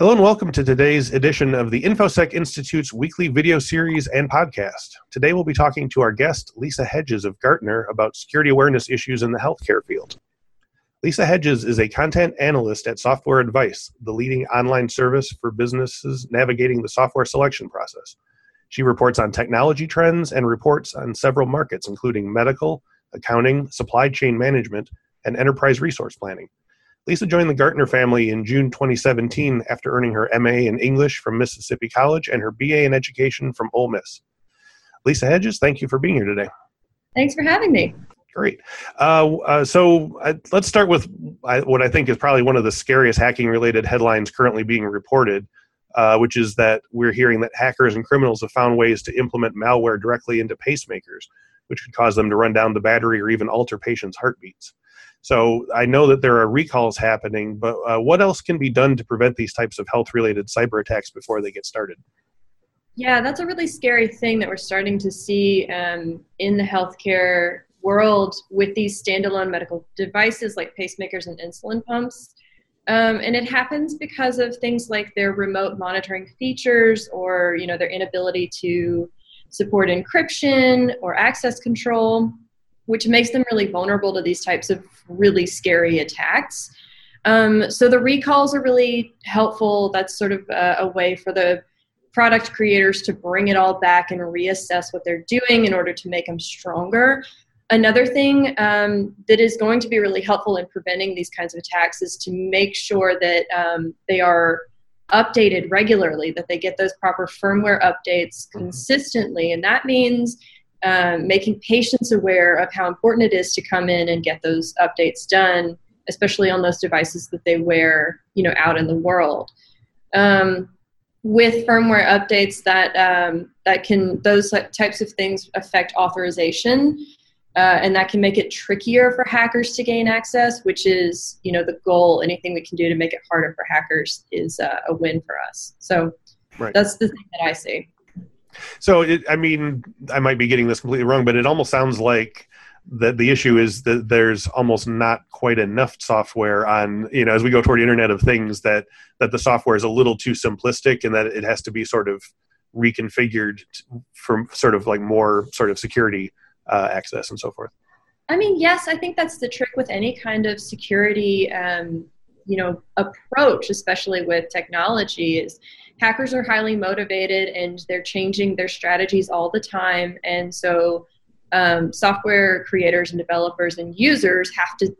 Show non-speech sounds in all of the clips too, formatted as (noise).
Hello and welcome to today's edition of the InfoSec Institute's weekly video series and podcast. Today we'll be talking to our guest, Lisa Hedges of Gartner, about security awareness issues in the healthcare field. Lisa Hedges is a content analyst at Software Advice, the leading online service for businesses navigating the software selection process. She reports on technology trends and reports on several markets, including medical, accounting, supply chain management, and enterprise resource planning. Lisa joined the Gartner family in June 2017 after earning her MA in English from Mississippi College and her BA in Education from Ole Miss. Lisa Hedges, thank you for being here today. Thanks for having me. Great. Uh, uh, so uh, let's start with what I think is probably one of the scariest hacking related headlines currently being reported, uh, which is that we're hearing that hackers and criminals have found ways to implement malware directly into pacemakers, which could cause them to run down the battery or even alter patients' heartbeats. So I know that there are recalls happening, but uh, what else can be done to prevent these types of health related cyber attacks before they get started? Yeah, that's a really scary thing that we're starting to see um, in the healthcare world with these standalone medical devices like pacemakers and insulin pumps. Um, and it happens because of things like their remote monitoring features or you know their inability to support encryption or access control which makes them really vulnerable to these types of really scary attacks. Um, so the recalls are really helpful. That's sort of a, a, way for the product creators to bring it all back and reassess what they're doing in order to make them stronger. Another thing um, that is going to be really helpful in preventing these kinds of attacks is to make sure that um, they are updated regularly, that they get those proper firmware updates consistently. And that means um, making patients aware of how important it is to come in and get those updates done, especially on those devices that they wear, you know, out in the world. Um, with firmware updates, that um, that can those types of things affect authorization, uh, and that can make it trickier for hackers to gain access. Which is, you know, the goal. Anything we can do to make it harder for hackers is uh, a win for us. So right. that's the thing that I see. So, it, I mean, I might be getting this completely wrong, but it almost sounds like that the issue is that there's almost not quite enough software on you know as we go toward the internet of things that that the software is a little too simplistic and that it has to be sort of reconfigured for sort of like more sort of security uh, access and so forth. I mean yes i think that's the trick with any kind of security um, you know approach especially with technology is hackers are highly motivated and they're changing their strategies all the time. And so, um, software creators and developers and users have to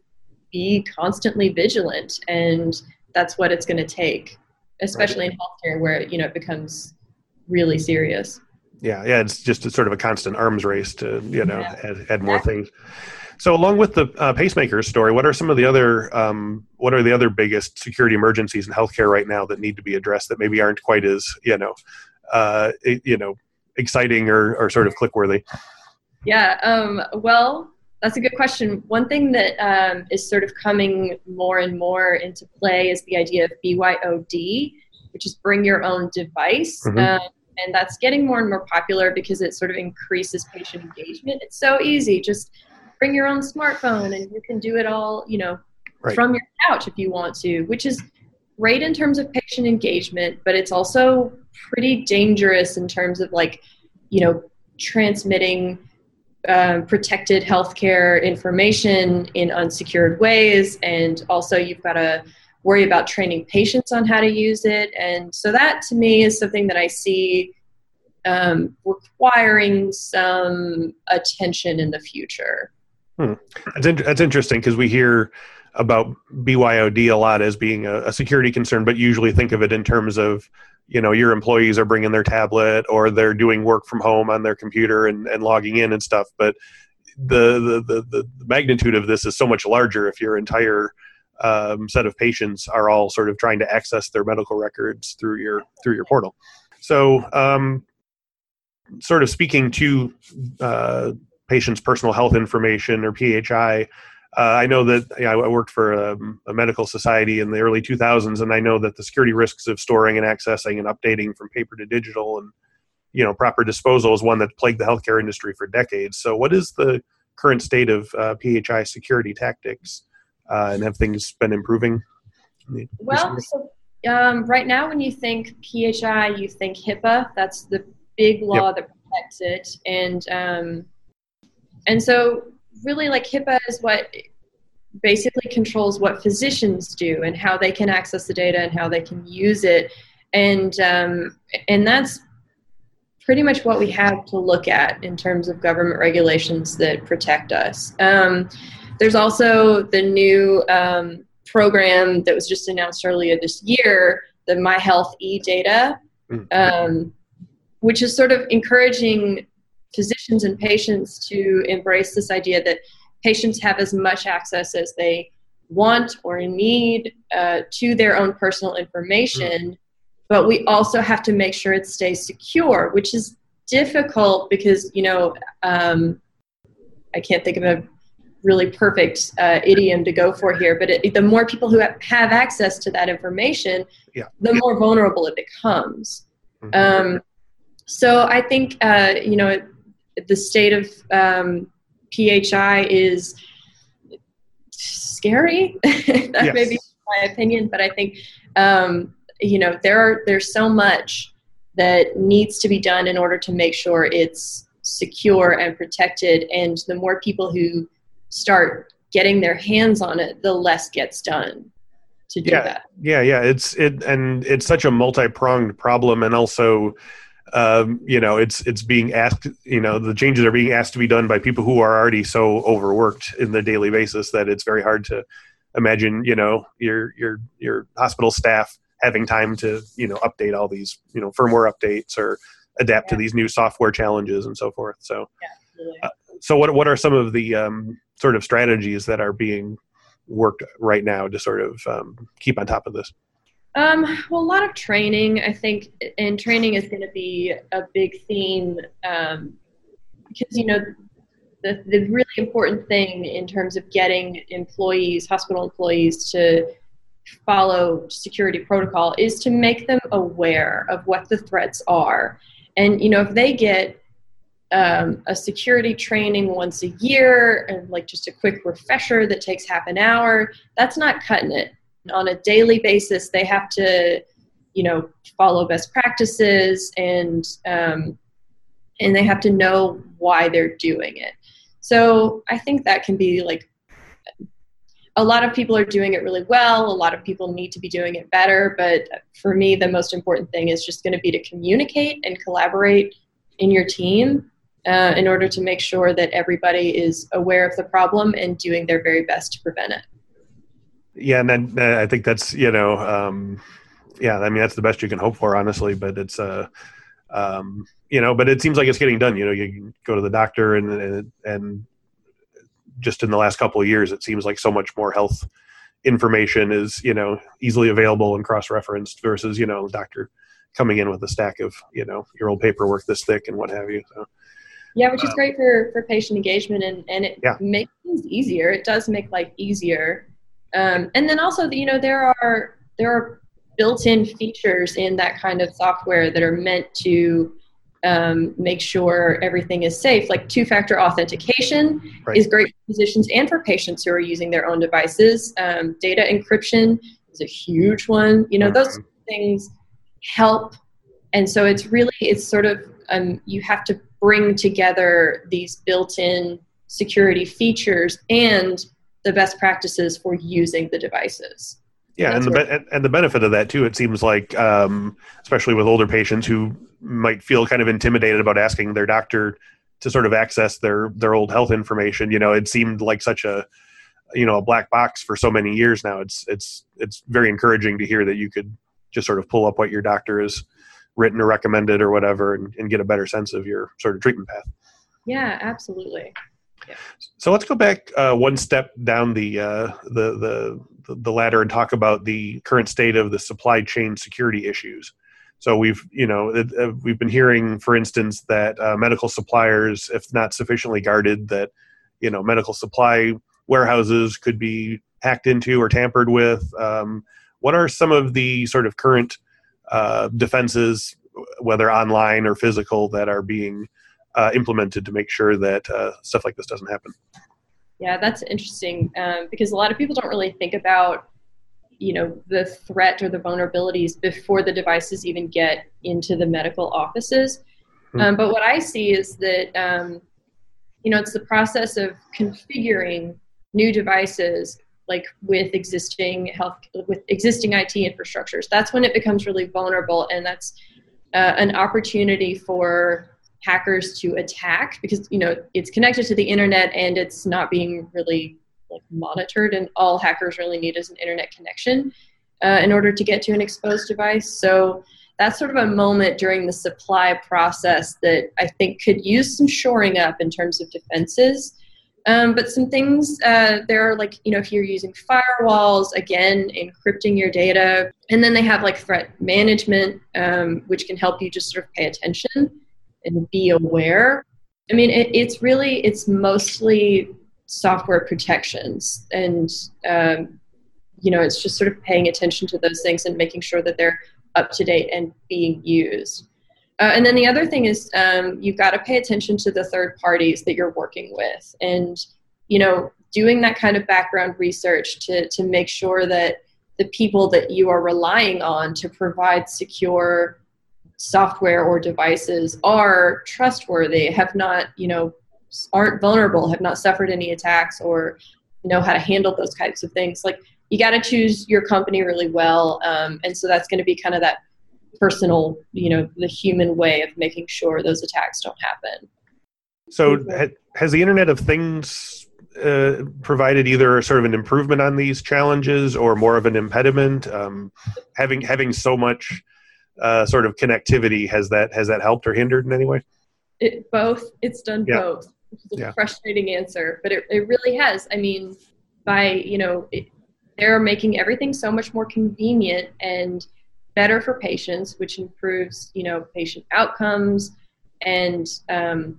be constantly vigilant, and that's what it's going to take, especially right. in healthcare where you know it becomes really serious. Yeah, yeah, it's just a sort of a constant arms race to you know yeah. add, add more things. So, along with the uh, pacemakers story, what are some of the other um, what are the other biggest security emergencies in healthcare right now that need to be addressed that maybe aren't quite as you know uh, you know exciting or, or sort of click-worthy? Yeah, um, well, that's a good question. One thing that um, is sort of coming more and more into play is the idea of BYOD, which is bring your own device. Mm-hmm. Um, and that's getting more and more popular because it sort of increases patient engagement. It's so easy. Just bring your own smartphone and you can do it all, you know, right. from your couch if you want to, which is great in terms of patient engagement, but it's also pretty dangerous in terms of like, you know, transmitting um, protected healthcare information in unsecured ways. And also, you've got to worry about training patients on how to use it. And so, that to me is something that I see um, requiring some attention in the future. Hmm. That's, in, that's interesting because we hear about BYOD a lot as being a, a, security concern, but usually think of it in terms of, you know, your employees are bringing their tablet or they're doing work from home on their computer and, and logging in and stuff. But the, the, the, the magnitude of this is so much larger if your entire um, set of patients are all sort of trying to access their medical records through your through your portal. So, um, sort of speaking to uh, patient's personal health information or PHI. Uh, I know that I worked for a, um, a, medical society in the early 2000s, and I know that the security risks of storing and accessing and updating from paper to digital and you know proper disposal is one that plagued the healthcare industry for decades. So, what is the current state of uh, PHI security tactics, uh, and have things been improving? Well, so Um, right now, when you think PHI, you think HIPAA. That's the big law yep. that protects it, and um, and so really, like HIPAA is what basically controls what physicians do and how they can access the data and how they can use it, and um, and that's pretty much what we have to look at in terms of government regulations that protect us. Um, there's also the new um, program that was just announced earlier this year, the My Health E data, mm. um, which is sort of encouraging physicians and patients to embrace this idea that patients have as much access as they want or need uh, to their own personal information. Mm. But we also have to make sure it stays secure, which is difficult because, you know, um, I can't think of a really perfect uh, idiom to go for here, but it, the more people who have, have, access to that information, yeah. the more vulnerable it becomes. Mm-hmm. Um, so I think uh, you know the state of um, PHI is scary. (laughs) that yes. may be my opinion, but I think um, you know there are there's so much that needs to be done in order to make sure it's secure and protected, and the more people who start getting their hands on it, the less gets done to do yeah, that. Yeah, yeah, it's it and it's such a multi-pronged problem and also um, you know, it's it's being asked, you know, the changes are being asked to be done by people who are already so overworked in the daily basis that it's very hard to imagine, you know, your your your hospital staff having time to, you know, update all these, you know, firmware updates or adapt yeah. to these new software challenges and so forth. So, yeah, uh, so what what are some of the um, sort of strategies that are being worked right now to sort of um, keep on top of this? Um, well, a lot of training, I think, and training is going to be a big theme um, because you know the the really important thing in terms of getting employees, hospital employees, to follow security protocol is to make them aware of what the threats are, and you know if they get um, a security training once a year and like just a quick refresher that takes half an hour that's not cutting it. On a daily basis they have to you know follow best practices and um, and they have to know why they're doing it. So i think that can be like a lot of people are doing it really well a lot of people need to be doing it better but for me the most important thing is just going to be to communicate and collaborate in your team uh, in order to make sure that everybody is aware of the problem and doing their very best to prevent it. Yeah, and then uh, I think that's you know, um, yeah, I mean that's the best you can hope for, honestly. But it's uh, um, you know, but it seems like it's getting done. You know, you go to the doctor and and, and just in the last couple of years, it seems like so much more health information is you know easily available and cross referenced versus you know doctor coming in with a stack of you know your old paperwork this thick and what have you. So yeah, which is um, great for, for patient engagement and, and it yeah. makes things easier. It does make life easier. Um, and then also, you know, there are there are built-in features in that kind of software that are meant to um, make sure everything is safe. Like two-factor authentication right. is great for physicians and for patients who are using their own devices. Um, data encryption is a huge one. You know, mm-hmm. those things help. And so it's really it's sort of um, you have to bring together these built-in security features and the best practices for using the devices. Yeah, and, and the be- and the benefit of that too, it seems like, um, especially with older patients who might feel kind of intimidated about asking their doctor to sort of access their their old health information. You know, it seemed like such a you know a black box for so many years now. It's it's it's very encouraging to hear that you could just sort of pull up what your doctor is written or recommended or whatever and, and get a better sense of your sort of treatment path. Yeah, absolutely. Yeah. So let's go back uh, one step down the, uh, the the the ladder and talk about the current state of the supply chain security issues. So we've you know it, uh, we've been hearing, for instance, that uh, medical suppliers, if not sufficiently guarded, that you know medical supply warehouses could be hacked into or tampered with. Um, what are some of the sort of current uh, defenses, whether online or physical, that are being uh, implemented to make sure that uh, stuff like this doesn't happen. Yeah, that's interesting um, because a lot of people don't really think about you know the threat or the vulnerabilities before the devices even get into the medical offices. Mm-hmm. Um, but what I see is that um, you know it's the process of configuring new devices like with existing health with existing IT infrastructures. That's when it becomes really vulnerable, and that's uh, an opportunity for hackers to attack because you know it's connected to the internet and it's not being really like monitored and all hackers really need is an internet connection uh, in order to get to an exposed device so that's sort of a moment during the supply process that i think could use some shoring up in terms of defenses um, but some things uh, there are like you know if you're using firewalls again encrypting your data and then they have like threat management um, which can help you just sort of pay attention and be aware. I mean it, it's really it's mostly software protections and um, you know it's just sort of paying attention to those things and making sure that they're up to date and being used uh, and then the other thing is um, you've got to pay attention to the third parties that you're working with and you know doing that kind of background research to, to make sure that the people that you are relying on to provide secure software or devices are trustworthy have not you know aren't vulnerable, have not suffered any attacks, or know how to handle those types of things. Like you got to choose your company really well, um, and so that's going to be kind of that personal, you know, the human way of making sure those attacks don't happen. So, has the Internet of Things uh, provided either sort of an improvement on these challenges or more of an impediment? Um, having having so much uh, sort of connectivity has that has that helped or hindered in any way? It both. It's done yeah. both which is a yeah. frustrating answer, but it, it really has. I mean, by, you know, it, they're making everything so much more convenient and better for patients, which improves, you know, patient outcomes and, um,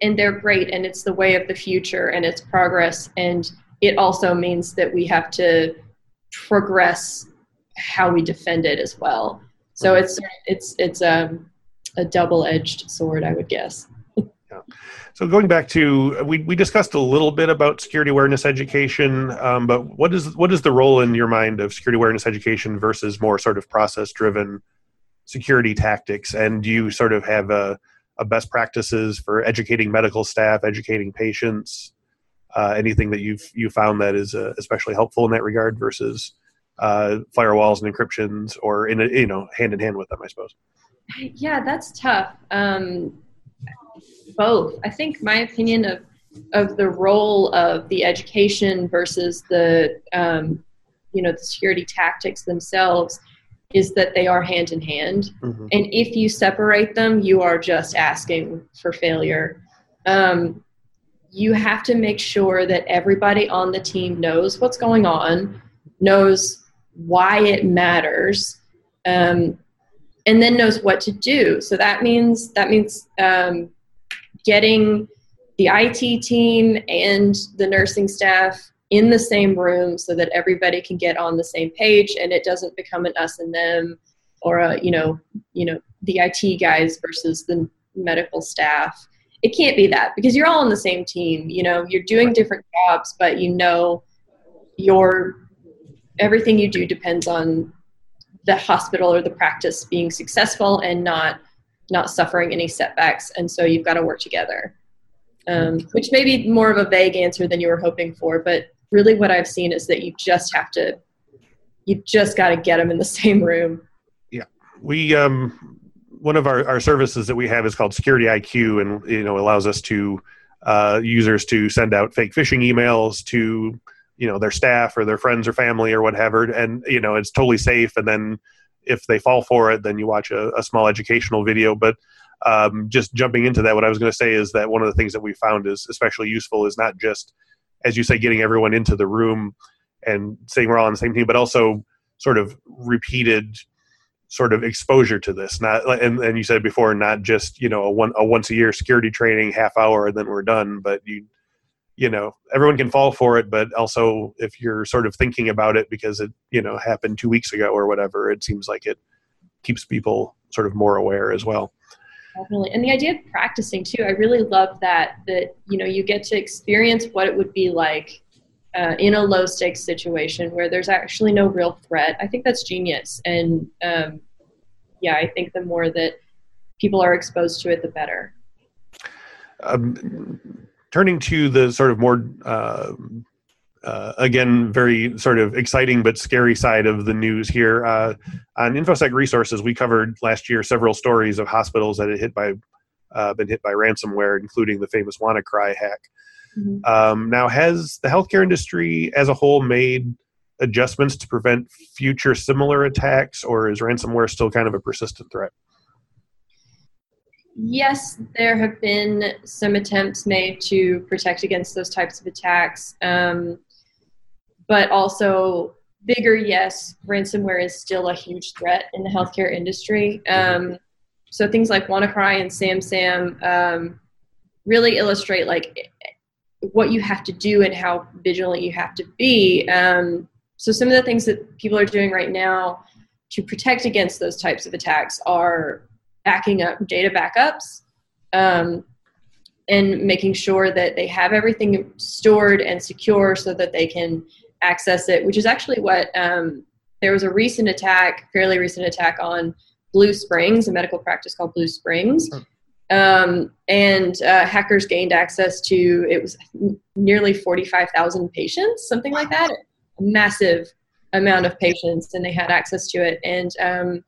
and they're great and it's the way of the future and it's progress. And it also means that we have to progress how we defend it as well. So it's it's it's a, um, a double-edged sword i would guess So going back to we we discussed a little bit about security awareness education, um, but what is what is the role in your mind of security awareness education versus more sort of process driven security tactics? And do you sort of have a, a best practices for educating medical staff, educating patients? Uh, anything that you've you found that is uh, especially helpful in that regard versus uh, firewalls and encryptions, or in a, you know hand in hand with them, I suppose. Yeah, that's tough. Um, both. I think my opinion of of the role of the education versus the um, you know the security tactics themselves is that they are hand in hand mm-hmm. and if you separate them you are just asking for failure um, you have to make sure that everybody on the team knows what's going on knows why it matters um, and then knows what to do. So that means that means um, getting the IT team and the nursing staff in the same room so that everybody can get on the same page and it doesn't become an us and them or a you know you know the IT guys versus the medical staff. It can't be that because you're all on the same team you know you're doing different jobs but you know your everything you do depends on the hospital or the practice being successful and not not suffering any setbacks. And so you've got to work together, um, which may be more of a vague answer than you were hoping for. But really, what I've seen is that you just have to, you just got to get them in the (laughs) same room. Yeah. We, um, one of our, our services that we have is called Security IQ, and you know allows us to uh, users to send out fake phishing emails to you know their staff or their friends or family or whatever, and you know it's totally safe. And then if they fall for it, then you watch a, a small educational video. But um, just jumping into that, what I was going to say is that one of the things that we found is especially useful is not just, as you say, getting everyone into the room and saying we're all on the same team, but also sort of repeated sort of exposure to this. Not and, and you said before, not just you know a one a once a year security training half hour and then we're done, but you you know everyone can fall for it but also if you're sort of thinking about it because it you know happened two weeks ago or whatever it seems like it keeps people sort of more aware as well definitely and the idea of practicing too i really love that that you know you get to experience what it would be like uh, in a low stakes situation where there's actually no real threat, I think that's genius. And um, yeah, I think the more that people are exposed to it, the better. Um, turning to the sort of more uh, uh, again, very sort of exciting but scary side of the news here. Uh, on InfoSec Resources, we covered last year several stories of hospitals that had hit by uh, been hit by ransomware, including the famous WannaCry hack. Mm-hmm. Um, now, has the healthcare industry as a whole made adjustments to prevent future similar attacks, or is ransomware still kind of a persistent threat? Yes, there have been some attempts made to protect against those types of attacks. Um, but also bigger, yes, ransomware is still a huge threat in the healthcare industry. Um, so things like WannaCry and SamSam um, really illustrate like what you have to do and how vigilant you have to be. Um, so some of the things that people are doing right now to protect against those types of attacks are backing up data backups um, and making sure that they have everything stored and secure so that they can access it, which is actually what um, there was a recent attack, fairly recent attack on Blue Springs, a medical practice called Blue Springs. Um, and uh, hackers gained access to it was nearly 45,000 patients, something like that, a massive amount of patients, and they had access to it. And um,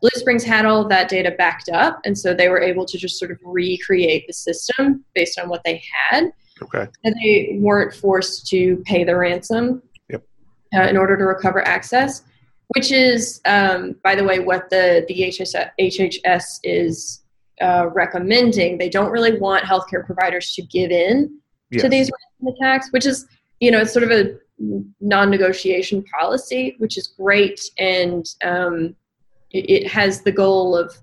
Blue Springs had all that data backed up, and so they were able to just sort of recreate the system based on what they had. Okay. And they weren't forced to pay the ransom uh, in order to recover access, which is, um, by the way, what the, the HHS, HHS is uh, recommending. They don't really want healthcare providers to give in yes. to these attacks, which is, you know, it's sort of a non-negotiation policy, which is great, and um, it, has the goal of,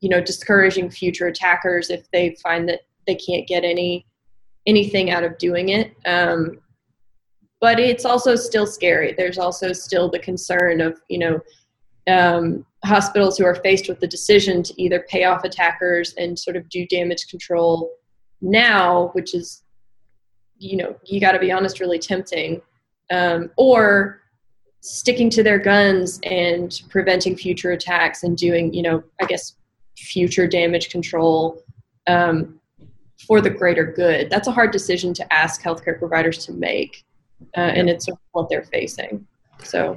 you know, discouraging future attackers if they find that they can't get any anything out of doing it. Um, but it's also still scary. There's also still the concern of, you know, um, hospitals who are faced with the decision to either pay off attackers and sort of do damage control now, which is, you know, you got to be honest, really tempting, um, or sticking to their guns and preventing future attacks and doing, you know, I guess future damage control um, for the greater good. That's a hard decision to ask healthcare providers to make uh, and it's what they're facing. So,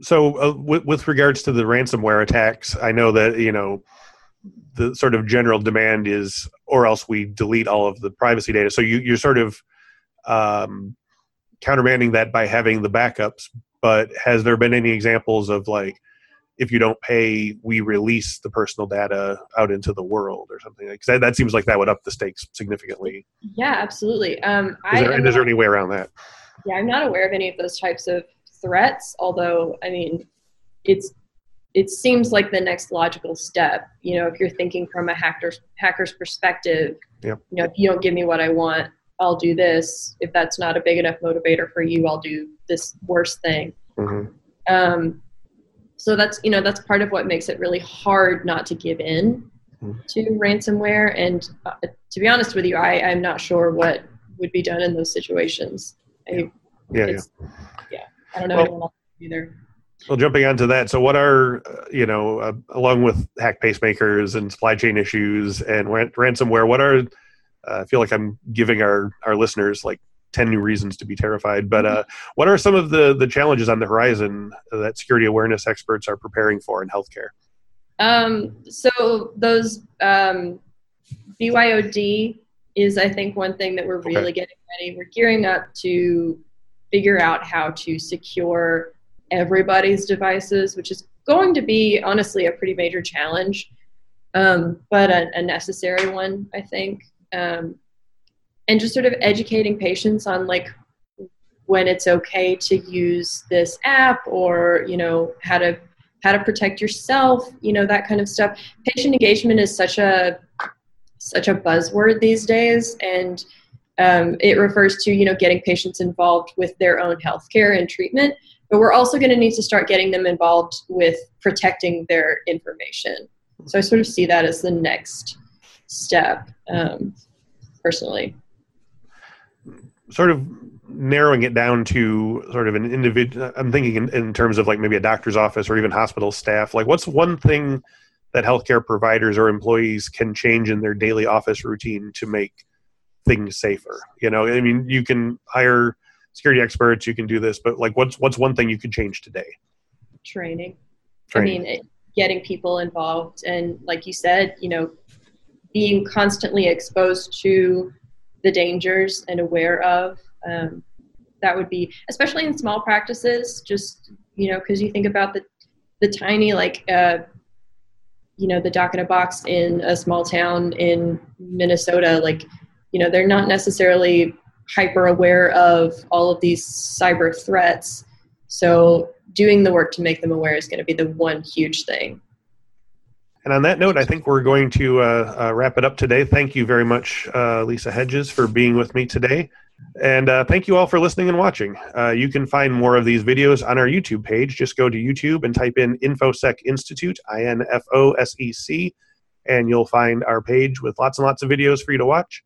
so uh, with, with regards to the ransomware attacks, I know that you know the sort of general demand is, or else we delete all of the privacy data. So you, you're sort of um, countermanding that by having the backups. But has there been any examples of like, if you don't pay, we release the personal data out into the world or something? Because that, that seems like that would up the stakes significantly. Yeah, absolutely. Um, is, there, and is there any way around that? Yeah, I'm not aware of any of those types of threats. Although, I mean, it's it seems like the next logical step. You know, if you're thinking from a hacker's hacker's perspective, yep. you know, if you don't give me what I want, I'll do this. If that's not a big enough motivator for you, I'll do this worst thing. Mm-hmm. Um, so that's you know that's part of what makes it really hard not to give in mm-hmm. to ransomware. And uh, to be honest with you, I, I'm not sure what would be done in those situations. I, yeah, yeah, yeah. I don't know well, anyone else either. Well, jumping onto that, so what are uh, you know, uh, along with hack pacemakers and supply chain issues and ransomware, what are uh, I feel like I'm giving our our listeners like ten new reasons to be terrified. But uh, what are some of the the challenges on the horizon that security awareness experts are preparing for in healthcare? Um, so those um, BYOD is I think one thing that we're really okay. getting ready. We're gearing up to figure out how to secure everybody's devices, which is going to be honestly a pretty major challenge, um, but a, a, necessary one, I think. Um, and just sort of educating patients on like when it's okay to use this app or you know how to how to protect yourself you know that kind of stuff patient engagement is such a such a buzzword these days, and um, it refers to you know getting patients involved with their own healthcare and treatment. But we're also going to need to start getting them involved with protecting their information. So I sort of see that as the next step, um, personally. Sort of narrowing it down to sort of an individual, I'm thinking in, in terms of like maybe a doctor's office or even hospital staff. Like, what's one thing that healthcare providers or employees can change in their daily office routine to make things safer? You know, I mean, you can hire security experts, you can do this, but like, what's what's one thing you could change today? Training. Training. I mean, it, getting people involved, and like you said, you know, being constantly exposed to the dangers and aware of. Um, that would be, especially in small practices, just you know, because you think about the the tiny like uh, you know the doc in a box in a small town in Minnesota, like you know they're not necessarily hyper aware of all of these cyber threats. So doing the work to make them aware is going to be the one huge thing. And on that note, I think we're going to uh, uh, wrap it up today. Thank you very much, uh, Lisa Hedges, for being with me today. And uh, thank you all for listening and watching. Uh, you can find more of these videos on our YouTube page. Just go to YouTube and type in InfoSec Institute, I N F O S E C, and you'll find our page with lots and lots of videos for you to watch.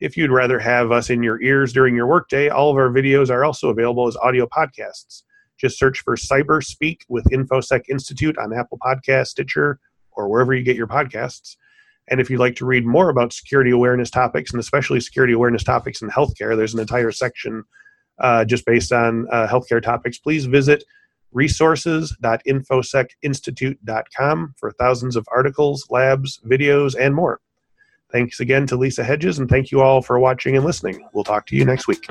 If you'd rather have us in your ears during your workday, all of our videos are also available as audio podcasts. Just search for Cyber Speak with InfoSec Institute on Apple Podcast, Stitcher, or wherever you get your podcasts. And if you'd like to read more about security awareness topics, and especially security awareness topics in healthcare, there's an entire section uh, just based on uh, healthcare topics. Please visit resources.infosecinstitute.com for thousands of articles, labs, videos, and more. Thanks again to Lisa Hedges, and thank you all for watching and listening. We'll talk to you next week.